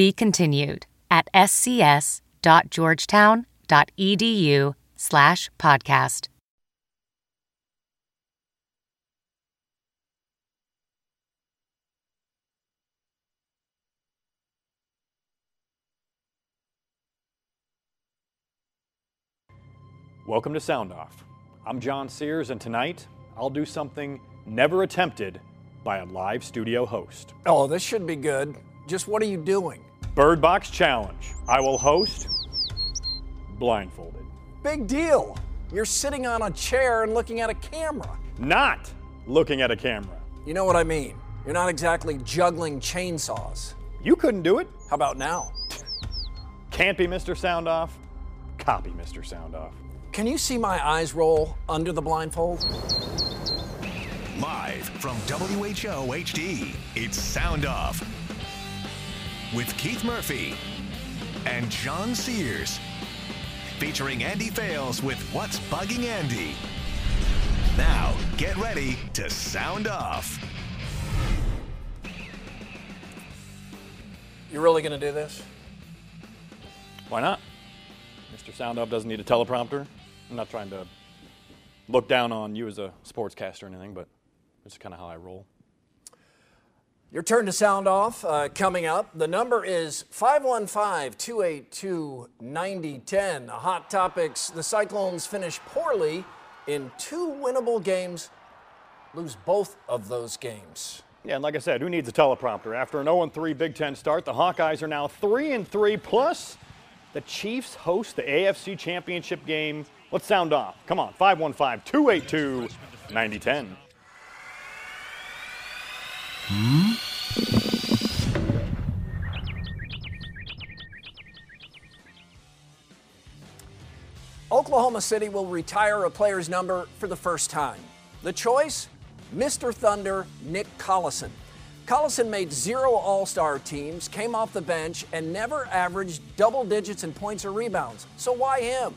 Be continued at scs.georgetown.edu slash podcast. Welcome to Sound Off. I'm John Sears, and tonight I'll do something never attempted by a live studio host. Oh, this should be good. Just what are you doing? Bird Box Challenge. I will host blindfolded. Big deal. You're sitting on a chair and looking at a camera. Not looking at a camera. You know what I mean. You're not exactly juggling chainsaws. You couldn't do it. How about now? Can't be Mr. Sound Off. Copy Mr. Sound Off. Can you see my eyes roll under the blindfold? Live from WHO HD, it's Sound Off with Keith Murphy and John Sears. Featuring Andy Fales with What's Bugging Andy. Now, get ready to sound off. You're really gonna do this? Why not? Mr. Sound Off doesn't need a teleprompter. I'm not trying to look down on you as a sportscaster or anything, but it's kind of how I roll. Your turn to sound off uh, coming up. The number is 515 282 9010. Hot topics the Cyclones finish poorly in two winnable games, lose both of those games. Yeah, and like I said, who needs a teleprompter? After an 0-3 Big Ten start, the Hawkeyes are now 3-3. Plus, the Chiefs host the AFC Championship game. Let's sound off. Come on, 515-282-9010. Oklahoma City will retire a player's number for the first time. The choice? Mr. Thunder, Nick Collison. Collison made zero All Star teams, came off the bench, and never averaged double digits in points or rebounds. So why him?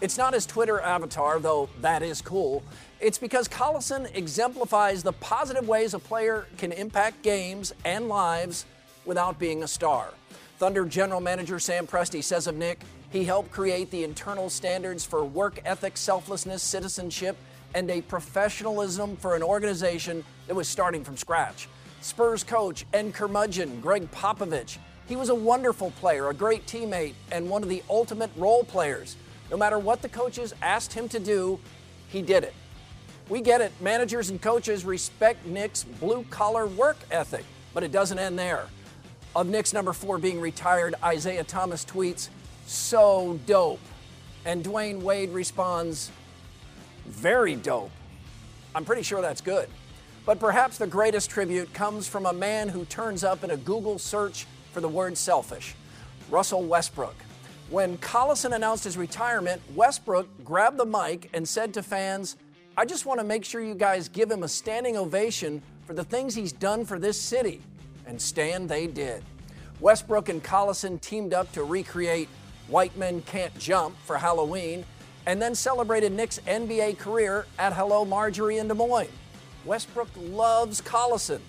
It's not his Twitter avatar, though that is cool. It's because Collison exemplifies the positive ways a player can impact games and lives without being a star. Thunder general manager Sam Presti says of Nick, he helped create the internal standards for work ethic, selflessness, citizenship, and a professionalism for an organization that was starting from scratch. Spurs coach and curmudgeon Gregg Popovich. He was a wonderful player, a great teammate, and one of the ultimate role players. No matter what the coaches asked him to do, he did it. We get it. Managers and coaches respect Nick's blue collar work ethic, but it doesn't end there. Of Nick's number four being retired, Isaiah Thomas tweets, so dope. And Dwyane Wade responds, very dope. I'm pretty sure that's good. But perhaps the greatest tribute comes from a man who turns up in a Google search for the word selfish Russell Westbrook. When Collison announced his retirement, Westbrook grabbed the mic and said to fans, I just want to make sure you guys give him a standing ovation for the things he's done for this city. And stand they did. Westbrook and Collison teamed up to recreate White Men Can't Jump for Halloween and then celebrated Nick's NBA career at Hello Marjorie in Des Moines. Westbrook loves Collison.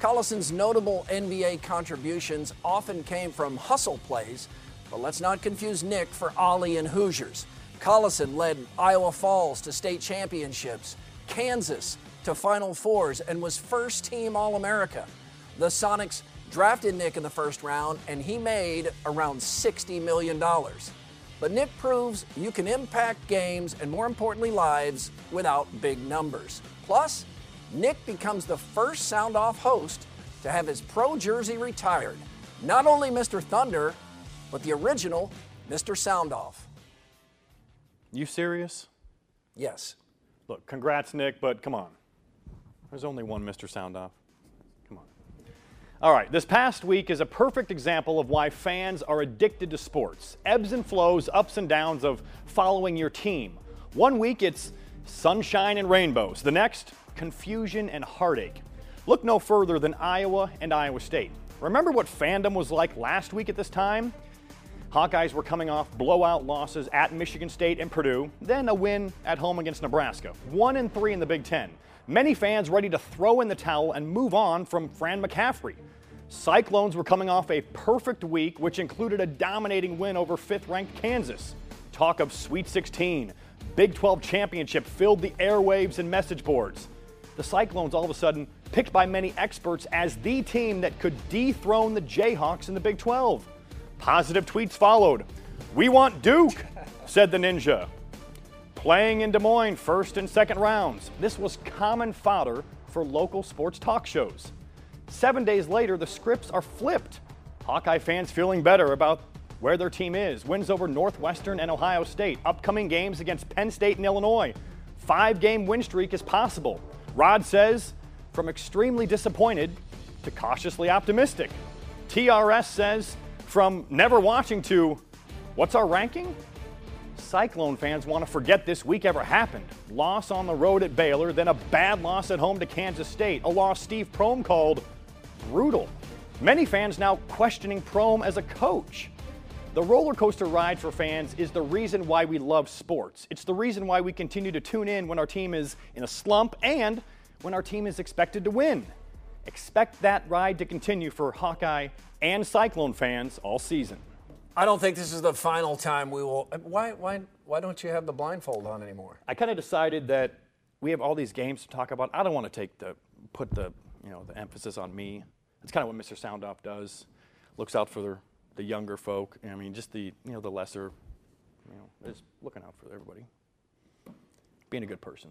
Collison's notable NBA contributions often came from hustle plays, but let's not confuse Nick for Ollie and Hoosiers. Collison led Iowa Falls to state championships, Kansas to Final Fours, and was first team All America. The Sonics drafted Nick in the first round, and he made around $60 million. But Nick proves you can impact games and, more importantly, lives without big numbers. Plus, Nick becomes the first Sound Off host to have his pro jersey retired. Not only Mr. Thunder, but the original Mr. Sound Off. You serious? Yes. Look, congrats, Nick, but come on. There's only one Mr. Soundoff. Come on. All right, this past week is a perfect example of why fans are addicted to sports. Ebbs and flows, ups and downs of following your team. One week it's sunshine and rainbows, the next, confusion and heartache. Look no further than Iowa and Iowa State. Remember what fandom was like last week at this time? Hawkeyes were coming off blowout losses at Michigan State and Purdue, then a win at home against Nebraska. One and three in the Big Ten. Many fans ready to throw in the towel and move on from Fran McCaffery. Cyclones were coming off a perfect week, which included a dominating win over fifth ranked Kansas. Talk of Sweet 16, Big 12 championship filled the airwaves and message boards. The Cyclones, all of a sudden, picked by many experts as the team that could dethrone the Jayhawks in the Big 12. Positive tweets followed. We want Duke, said the Ninja. Playing in Des Moines first and second rounds. This was common fodder for local sports talk shows. Seven days later, the scripts are flipped. Hawkeye fans feeling better about where their team is. Wins over Northwestern and Ohio State. Upcoming games against Penn State and Illinois. Five game win streak is possible. Rod says from extremely disappointed to cautiously optimistic. TRS says from never watching to what's our ranking? Cyclone fans want to forget this week ever happened. Loss on the road at Baylor, then a bad loss at home to Kansas State, a loss Steve Prohm called brutal. Many fans now questioning Prohm as a coach. The roller coaster ride for fans is the reason why we love sports. It's the reason why we continue to tune in when our team is in a slump and when our team is expected to win. Expect that ride to continue for Hawkeye and Cyclone fans all season. I don't think this is the final time we will. Why, why, why don't you have the blindfold on anymore? I kind of decided that we have all these games to talk about. I don't want to take the put the you know the emphasis on me. That's kind of what Mr. Soundoff does. Looks out for the, the younger folk. I mean, just the you know the lesser. You know, is looking out for everybody. Being a good person.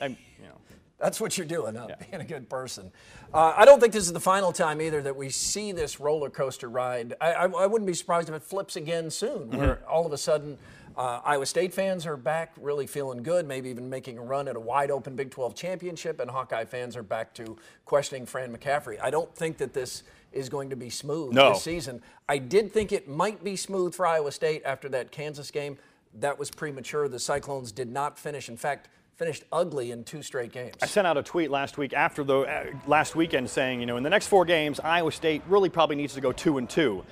I'm, you know. That's what you're doing, huh? Yeah. being a good person. Uh, I don't think this is the final time either that we see this roller coaster ride. I, I, I wouldn't be surprised if it flips again soon, mm-hmm. where all of a sudden uh, Iowa State fans are back really feeling good, maybe even making a run at a wide open Big 12 championship, and Hawkeye fans are back to questioning Fran McCaffery. I don't think that this is going to be smooth no. this season. I did think it might be smooth for Iowa State after that Kansas game. That was premature. The Cyclones did not finish. In fact, finished ugly in two straight games. I sent out a tweet last week after the uh, last weekend saying, you know, in the next four games, Iowa State really probably needs to go two and two.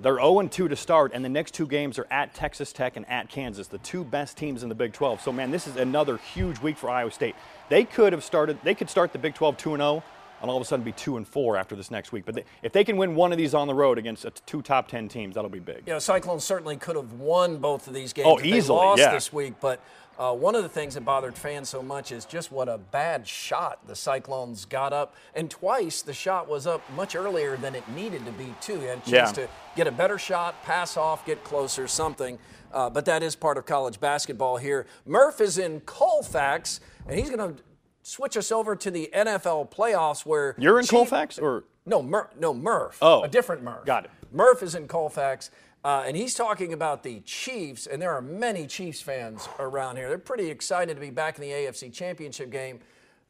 They're 0 2 to start, and the next two games are at Texas Tech and at Kansas, the two best teams in the Big 12. So, man, this is another huge week for Iowa State. They could have started, they could start the Big 12 2 0 and all of a sudden be two and four after this next week. But they, if they can win one of these on the road against two top ten teams, that'll be big. Yeah, Cyclones certainly could have won both of these games. Oh, easily, they lost yeah. this week, but uh, one of the things that bothered fans so much is just what a bad shot the Cyclones got up, and twice the shot was up much earlier than it needed to be too. You had a chance yeah. to get a better shot, pass off, get closer, something. Uh, but that is part of college basketball here. Murph is in Colfax, and he's going to switch us over to the NFL playoffs where you're in Chief- Colfax or? No Mur- no Murph. Oh. A different Murph. Got it. Murph is in Colfax uh, and he's talking about the Chiefs and there are many Chiefs fans around here. They're pretty excited to be back in the AFC Championship game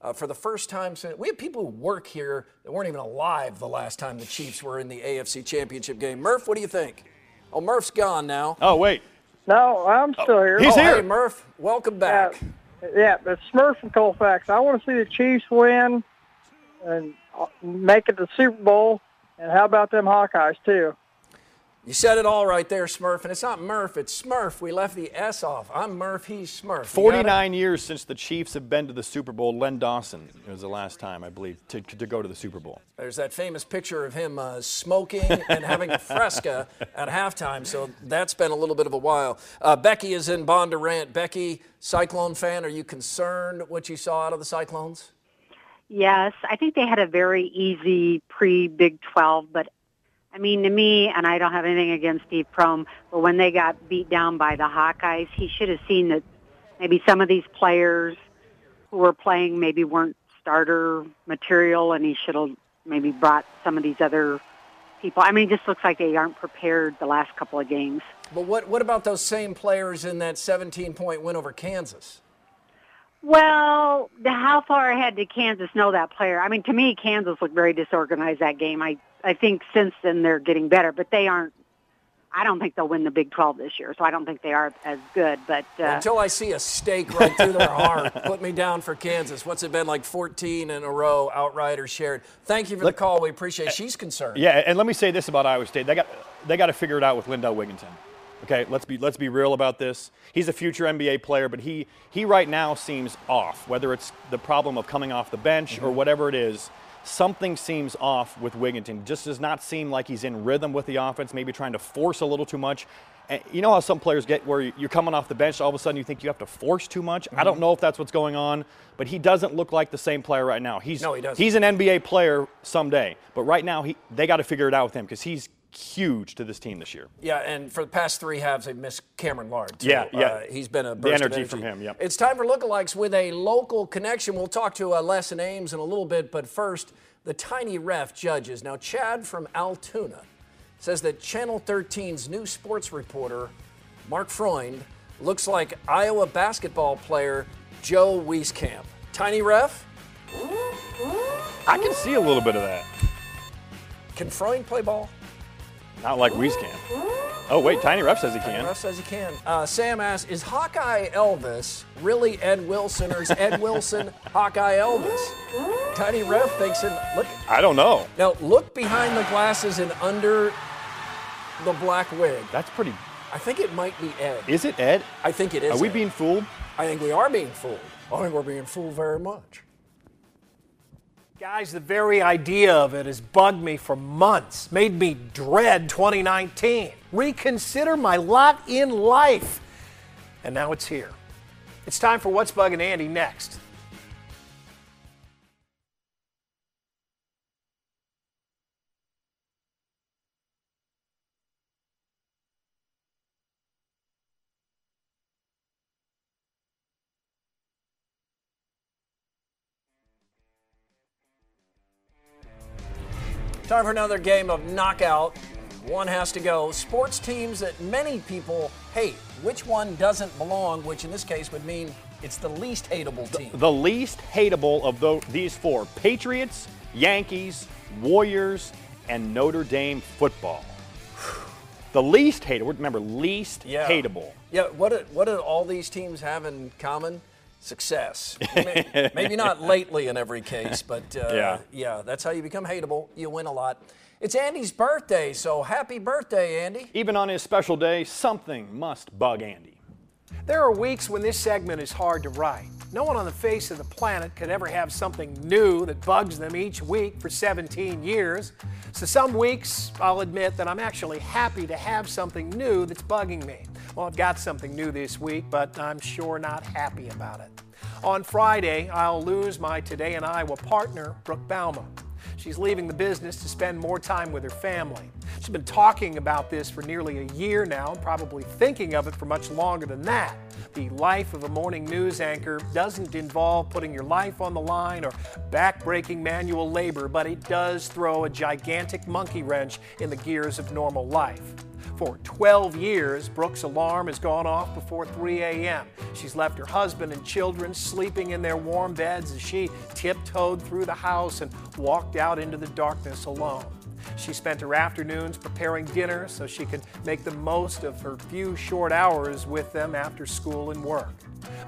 uh, for the first time since we have people who work here that weren't even alive the last time the Chiefs were in the AFC Championship game. Murph what do you think? Oh Murph's gone now. Oh wait. No I'm still here. he's oh, here. hey, Murph. Welcome back. Yeah. Yeah, but Smurf from Colfax. I want to see the Chiefs win and uh, make it to the Super Bowl. And how about them Hawkeyes too? You said it all right there, Smurf. And it's not Murph, it's Smurf. We left the S off. I'm Murph, he's Smurf. 49 years since the Chiefs have been to the Super Bowl. Len Dawson was the last time, I believe, to, to go to the Super Bowl. There's that famous picture of him uh, smoking and having a fresca at halftime. So that's been a little bit of a while. Uh, Becky is in Bondurant. Becky, Cyclone fan, are you concerned what you saw out of the Cyclones? Yes, I think they had a very easy pre Big 12, but I mean, to me, and I don't have anything against Steve Prohm, but when they got beat down by the Hawkeyes, he should have seen that maybe some of these players who were playing maybe weren't starter material, and he should have maybe brought some of these other people. I mean, it just looks like they aren't prepared the last couple of games. But what, what about those same players in that 17 point win over Kansas? Well, the, how far ahead did Kansas know that player? I mean, to me, Kansas looked very disorganized that game. I I think since then they're getting better, but they aren't. I don't think they'll win the Big 12 this year, so I don't think they are as good. But uh, Until I see a stake right through their heart, put me down for Kansas. What's it been like 14 in a row outright or shared? Thank you for Look- the call. We appreciate it. She's concerned. Yeah, and let me say this about Iowa State: they got they got to figure it out with Lindell Wigginton. Okay, let's be let's be real about this. He's a future NBA player, but he he right now seems off. Whether it's the problem of coming off the bench Mm-hmm. or whatever it is, something seems off with Wigginton. Just does not seem like he's in rhythm with the offense. Maybe trying to force a little too much. And you know how some players get where you're coming off the bench, all of a sudden you think you have to force too much. I Mm-hmm. don't know if that's what's going on, but he doesn't look like the same player right now. He's No, he doesn't. He's an NBA player someday, but right now he they got to figure it out with him because he's huge to this team this year. Yeah, and for the past three halves, they've missed Cameron Lard. Too. Yeah, yeah. Uh, he's been a The burst of energy from him, yep. It's time for lookalikes with a local connection. We'll talk to uh, Les and Ames in a little bit, but first, the tiny ref judges. Now, Chad from Altoona says that Channel 13's new sports reporter, Mark Freund, looks like Iowa basketball player Joe Wieskamp. Tiny ref, I can see a little bit of that. can Freund play ball? Not like Wieskamp. Oh wait, Tiny Ref says he can. Ref says he can. Uh, Sam asks, is Hawkeye Elvis really Ed Wilson or is Ed Wilson Hawkeye Elvis? Tiny Ref thinks him. Look I don't know. now. Look behind the glasses and under the black wig. That's pretty. I think it might be Ed. Is it Ed? I think it is. Are we Ed. being fooled? I think we are being fooled. I think we're being fooled very much. Guys, the very idea of it has bugged me for months, made me dread 2019, reconsider my lot in life. And now it's here. It's time for What's Bugging Andy next. Time for another game of knockout. One has to go. Sports teams that many people hate. Which one doesn't belong? Which in this case would mean it's the least hateable team. The least hateable of tho- these four: Patriots, Yankees, Warriors, and Notre Dame football. The least hateable. Remember, least Yeah. hateable. Yeah, what do, what do all these teams have in common? Success. May- Maybe not lately in every case, but uh, Yeah. yeah, that's how you become hateable. You win a lot. It's Andy's birthday, so happy birthday, Andy. Even on his special day, something must bug Andy. There are weeks when this segment is hard to write. No one on the face of the planet could ever have something new that bugs them each week for 17 years. So some weeks, I'll admit that I'm actually happy to have something new that's bugging me. Well, I've got something new this week, but I'm sure not happy about it. On Friday, I'll lose my Today in Iowa partner, Brooke Bauma. She's leaving the business to spend more time with her family. She's been talking about this for nearly a year now, and probably thinking of it for much longer than that. The life of a morning news anchor doesn't involve putting your life on the line or backbreaking manual labor, but it does throw a gigantic monkey wrench in the gears of normal life. For 12 years, Brooke's alarm has gone off before 3 a.m. She's left her husband and children sleeping in their warm beds as she tiptoed through the house and walked out into the darkness alone. She spent her afternoons preparing dinner so she could make the most of her few short hours with them after school and work.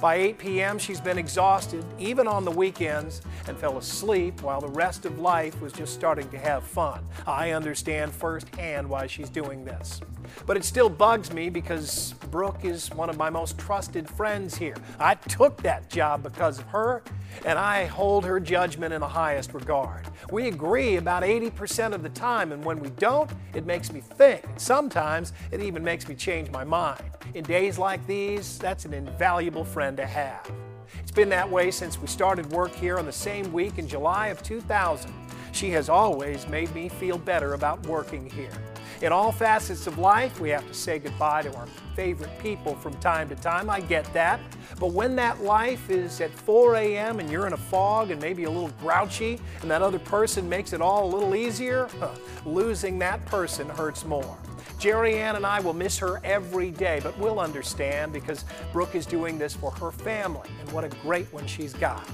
By 8 p.m., she's been exhausted, even on the weekends, and fell asleep while the rest of life was just starting to have fun. I understand firsthand why she's doing this. But it still bugs me because Brooke is one of my most trusted friends here. I took that job because of her, and I hold her judgment in the highest regard. We agree about 80% of the time, and when we don't, it makes me think. Sometimes it even makes me change my mind. In days like these, that's an invaluable friend to have. It's been that way since we started work here on the same week in July of 2000. She has always made me feel better about working here. In all facets of life, we have to say goodbye to our favorite people from time to time. I get that. But when that life is at 4 a.m. and you're in a fog and maybe a little grouchy, and that other person makes it all a little easier, huh, losing that person hurts more. Jerry Ann and I will miss her every day, but we'll understand because Brooke is doing this for her family, and what a great one she's got.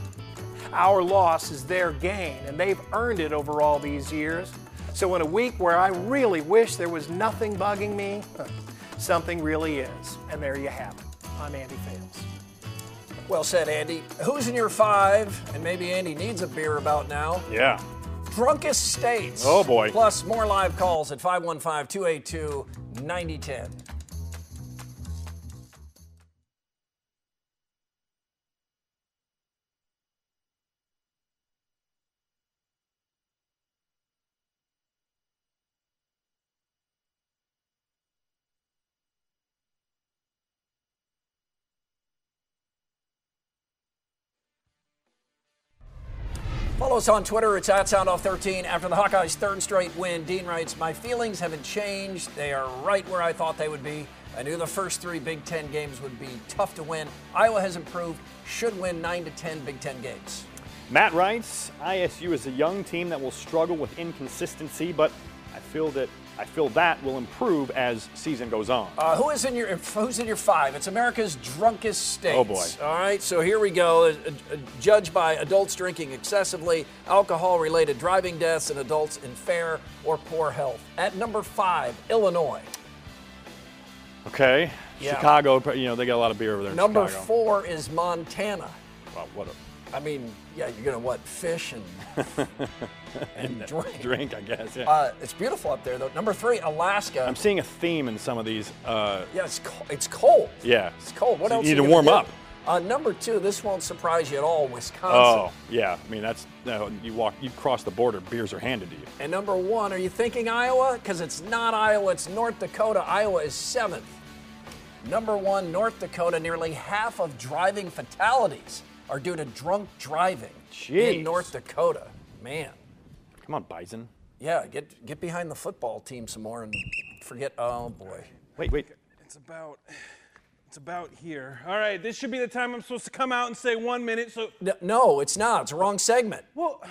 Our loss is their gain, and they've earned it over all these years. So, in a week where I really wish there was nothing bugging me, something really is. And there you have it. I'm Andy Fales. Well said, Andy. Who's in your five? And maybe Andy needs a beer about now. Yeah. Drunkest states. Oh, boy. Plus more live calls at 515 282 9010. Follow us on Twitter. It's at SoundOff13. After the Hawkeyes' third straight win, Dean writes, My feelings haven't changed. They are right where I thought they would be. I knew the first three Big Ten games would be tough to win. Iowa has improved, should win 9 to 10 Big Ten games. Matt writes, ISU is a young team that will struggle with inconsistency, but I feel that I feel that will improve as season goes on. Uh, who is in your Who's in your five? It's America's drunkest states. Oh, boy. All right, so here we go. Uh, uh, judged by adults drinking excessively, alcohol-related driving deaths, and adults in fair or poor health. At number five, Illinois. Okay. Yeah. Chicago, you know, they got a lot of beer over there in Number four is Montana. Wow, what a I mean, yeah, you're gonna what? Fish and and drink. drink, I guess. Yeah. Uh, it's beautiful up there, though. Number three, Alaska. I'm seeing a theme in some of these. Uh, yeah, it's co- it's cold. yeah. It's cold. What So else? You need to warm do? up. Uh, number two, this won't surprise you at all. Wisconsin. Oh, yeah. I mean, that's no, you walk, you cross the border, beers are handed to you. And number one, are you thinking Iowa? Because it's not Iowa, it's North Dakota. Iowa is seventh. Number one, North Dakota. Nearly half of driving fatalities are due to drunk driving Jeez. in North Dakota. Man, Come on, Bison. yeah, get get behind the football team some more and forget. Oh boy. Wait, wait. It's about it's about here. All right, this should be the time I'm supposed to come out and say one minute. So, No, it's not. It's a wrong segment. well,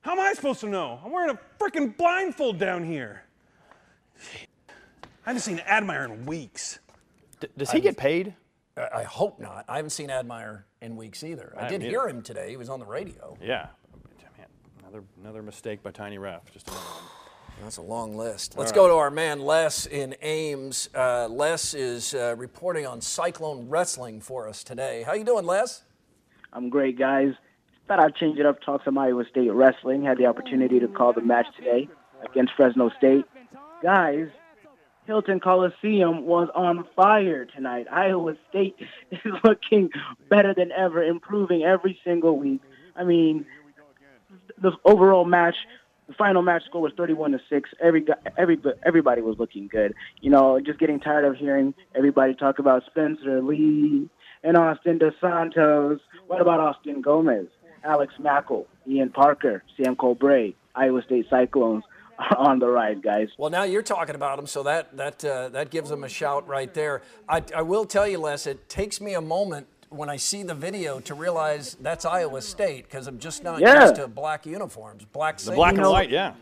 how am I supposed to know? I'm wearing a freaking blindfold down here. I haven't seen Admire in weeks. D- does he get paid? I I hope not. I haven't seen Admire in weeks either. I, I did hear either. him today. He was on the radio. Yeah. Man, another another mistake by Tiny Ref. Just another one. That's a long list. Let's go to our man Les in Ames. Uh, Les is uh, reporting on Cyclone Wrestling for us today. How you doing, Les? I'm great, guys. Thought I'd change it up, talk some Iowa State wrestling. Had the opportunity to call the match today against Fresno State. Guys, Hilton Coliseum was on fire tonight. Iowa State is looking better than ever, improving every single week. I mean, the overall match, the final match score was 31 to six. Every every everybody was looking good. You know, just getting tired of hearing everybody talk about Spencer Lee and Austin DeSantos. What about Austin Gomez, Alex Mackall, Ian Parker, Sam Colbray, Iowa State Cyclones on the rise, guys. Well, now you're talking about them, so that that uh, that gives them a shout right there. I, I will tell you, Les, it takes me a moment when I see the video to realize that's Iowa State because I'm just not Yeah. used to black uniforms, black. The black and know- white, yeah.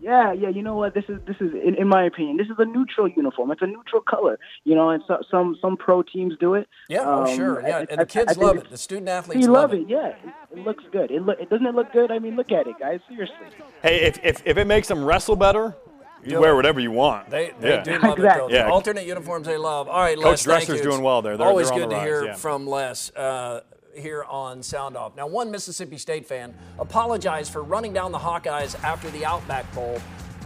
Yeah, yeah. You know what? This is this is in, in my opinion, this is a neutral uniform. It's a neutral color. You know, and so, some some pro teams do it. Yeah, oh, Um, sure. Yeah, I- and I- the kids I think love it. The student athletes We love it. Yeah, it, it looks good. It look. It doesn't it look good? I mean, look at it, guys. Seriously. Hey, if, if, if it makes them wrestle better, you wear whatever you want. They, they yeah. do love it, though. Exactly. The Yeah. alternate uniforms they love. All right, Coach Les, thank Dresser's you. doing well there. They're- Always they're good the to rise, hear yeah. from Les uh, here on Sound Off. Now, one Mississippi State fan apologized for running down the Hawkeyes after the Outback Bowl.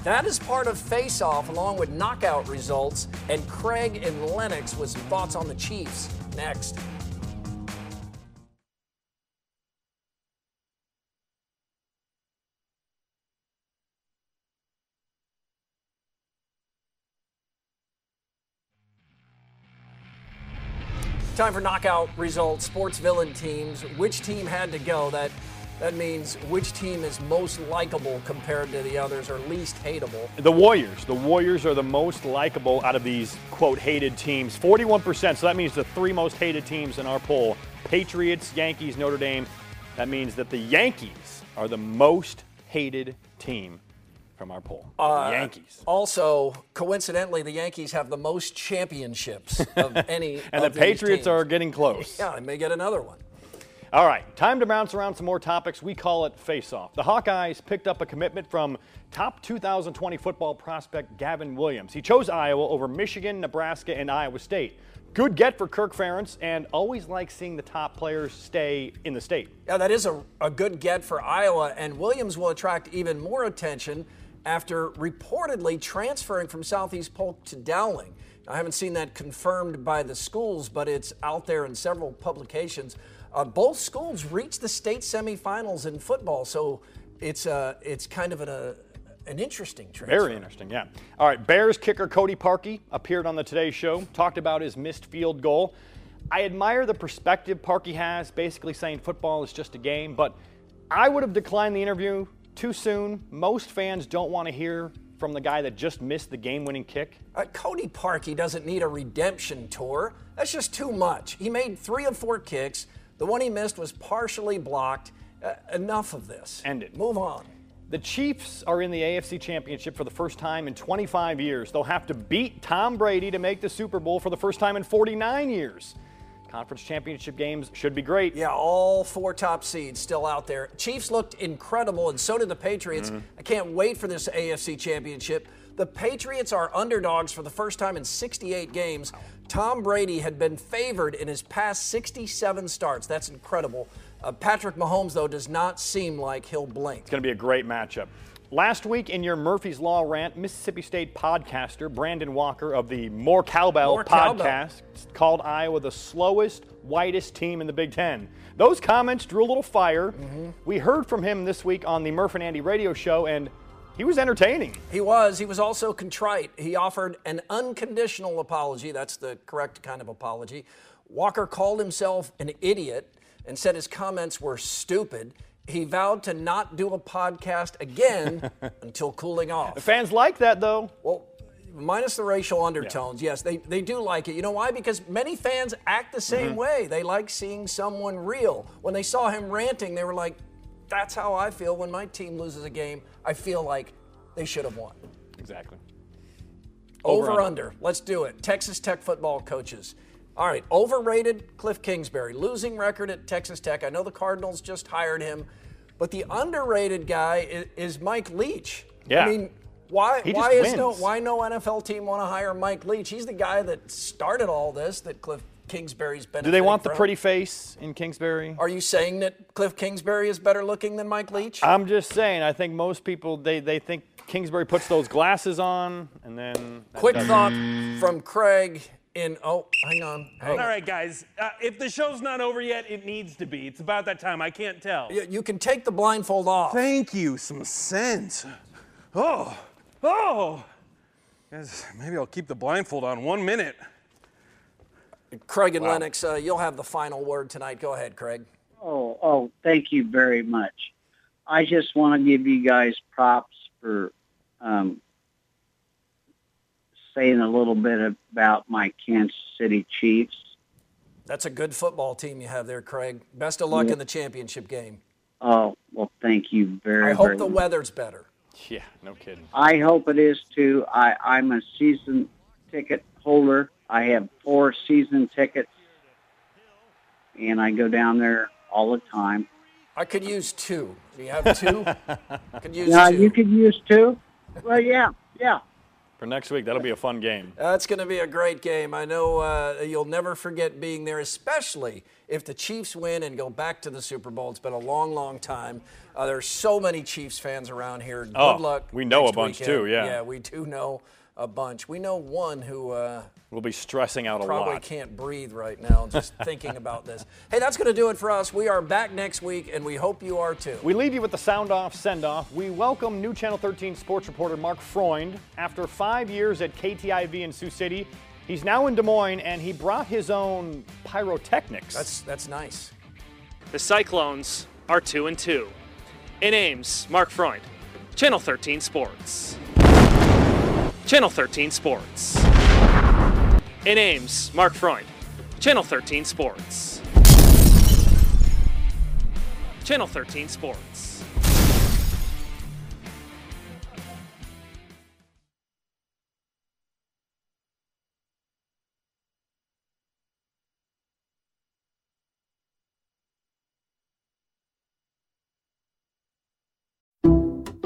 That is part of Face Off, along with knockout results. And Craig and Lennox with some thoughts on the Chiefs next. Time for knockout results. Sports villain teams. Which team had to go? That that means which team is most likable compared to the others, or least hateable. The Warriors. The Warriors are the most likable out of these quote hated teams. 41%. So that means the three most hated teams in our poll: Patriots, Yankees, Notre Dame. That means that the Yankees are the most hated team from our poll. Uh, Yankees. Also, coincidentally, the Yankees have the most championships of any. and of the Patriots teams. are getting close. Yeah, they may get another one. All right, time to bounce around some more topics. We call it face off. The Hawkeyes picked up a commitment from top 2020 football prospect Gavin Williams. He chose Iowa over Michigan, Nebraska, and Iowa State. Good get for Kirk Ferentz, and always like seeing the top players stay in the state. Yeah, that is a, a good get for Iowa, and Williams will attract even more attention after reportedly transferring from Southeast Polk to Dowling. I haven't seen that confirmed by the schools, but it's out there in several publications. Uh, both schools reached the state semifinals in football, so it's uh, it's kind of an, uh, an interesting transfer. Very interesting, yeah. All right, Bears kicker Cody Parkey appeared on the Today Show, talked about his missed field goal. I admire the perspective Parkey has, basically saying football is just a game, but I would have declined the interview too soon. Most fans don't want to hear from the guy that just missed the game winning kick. Uh, Cody Parkey doesn't need a redemption tour. That's just too much. He made three of four kicks. The one he missed was partially blocked. Uh, enough of this. End it. Move on. The Chiefs are in the AFC Championship for the first time in 25 years. They'll have to beat Tom Brady to make the Super Bowl for the first time in 49 years. Conference championship games should be great. Yeah, all four top seeds still out there. Chiefs looked incredible, and so did the Patriots. I can't wait for this AFC championship. The Patriots are underdogs for the first time in 68 games. Tom Brady had been favored in his past 67 starts. That's incredible. Uh, Patrick Mahomes, though, does not seem like he'll blink. It's going to be a great matchup. Last week in your Murphy's Law rant, Mississippi State podcaster Brandon Walker of the More Cowbell More Cowbell. podcast called Iowa the slowest, whitest team in the Big Ten. Those comments drew a little fire. Mm-hmm. We heard from him this week on the Murph and Andy radio show, and he was entertaining. He was. He was also contrite. He offered an unconditional apology. That's the correct kind of apology. Walker called himself an idiot and said his comments were stupid. He vowed to not do a podcast again until cooling off. Fans like that, though. Well, minus the racial undertones, yes, they, they do like it. You know why? Because many fans act the same mm-hmm. way. They like seeing someone real. When they saw him ranting, they were like, that's how I feel when my team loses a game. I feel like they should have won. Exactly. Over, Over, under. Let's do it. Texas Tech football coaches. All right, overrated Cliff Kingsbury, losing record at Texas Tech. I know the Cardinals just hired him, but the underrated guy is, is Mike Leach. Yeah. I mean, why why is no why no NFL team want to hire Mike Leach? He's the guy that started all this that Cliff Kingsbury's been. Do they want the pretty face in Kingsbury? Are you saying that Cliff Kingsbury is better looking than Mike Leach? I'm just saying. I think most people they, they think Kingsbury puts those glasses on and then. Quick thought from Craig in. Oh, hang on. Hang All on. right, guys. Uh, if the show's not over yet, it needs to be. It's about that time. I can't tell. You, you can take the blindfold off. Thank you. Some sense. Oh, oh. Guys, maybe I'll keep the blindfold on one minute. Craig and Lennox, uh, you'll have the final word tonight. Go ahead, Craig. Oh, oh, thank you very much. I just want to give you guys props for um, saying a little bit about my Kansas City Chiefs. That's a good football team you have there, Craig. Best of luck in the championship game. Oh, well, thank you very, much. I hope very the much. weather's better. Yeah, no kidding. I hope it is too. I, I'm a season ticket holder. I have four season tickets, and I go down there all the time. I could use two. Do you have two? could use Now, two. you could use two? Well, yeah, yeah. For next week, that'll be a fun game. That's going to be a great game. I know uh, you'll never forget being there, especially if the Chiefs win and go back to the Super Bowl. It's been a long, long time. Uh, there's so many Chiefs fans around here. Good Oh, luck. we know a bunch weekend. too, yeah. Yeah, we do know a bunch. We know one who uh, We'll be stressing out a probably lot. Probably can't breathe right now just thinking about this. Hey, that's going to do it for us. We are back next week, and we hope you are too. We leave you with the sound off send off. We welcome new Channel 13 sports reporter Mark Freund. After five years at KTIV in Sioux City, he's now in Des Moines and he brought his own pyrotechnics. That's that's nice. The Cyclones are 2 and 2. In Ames, Mark Freund, Channel 13 Sports. Channel 13 Sports. In Ames, Mark Freund, Channel 13 Sports. Channel 13 Sports.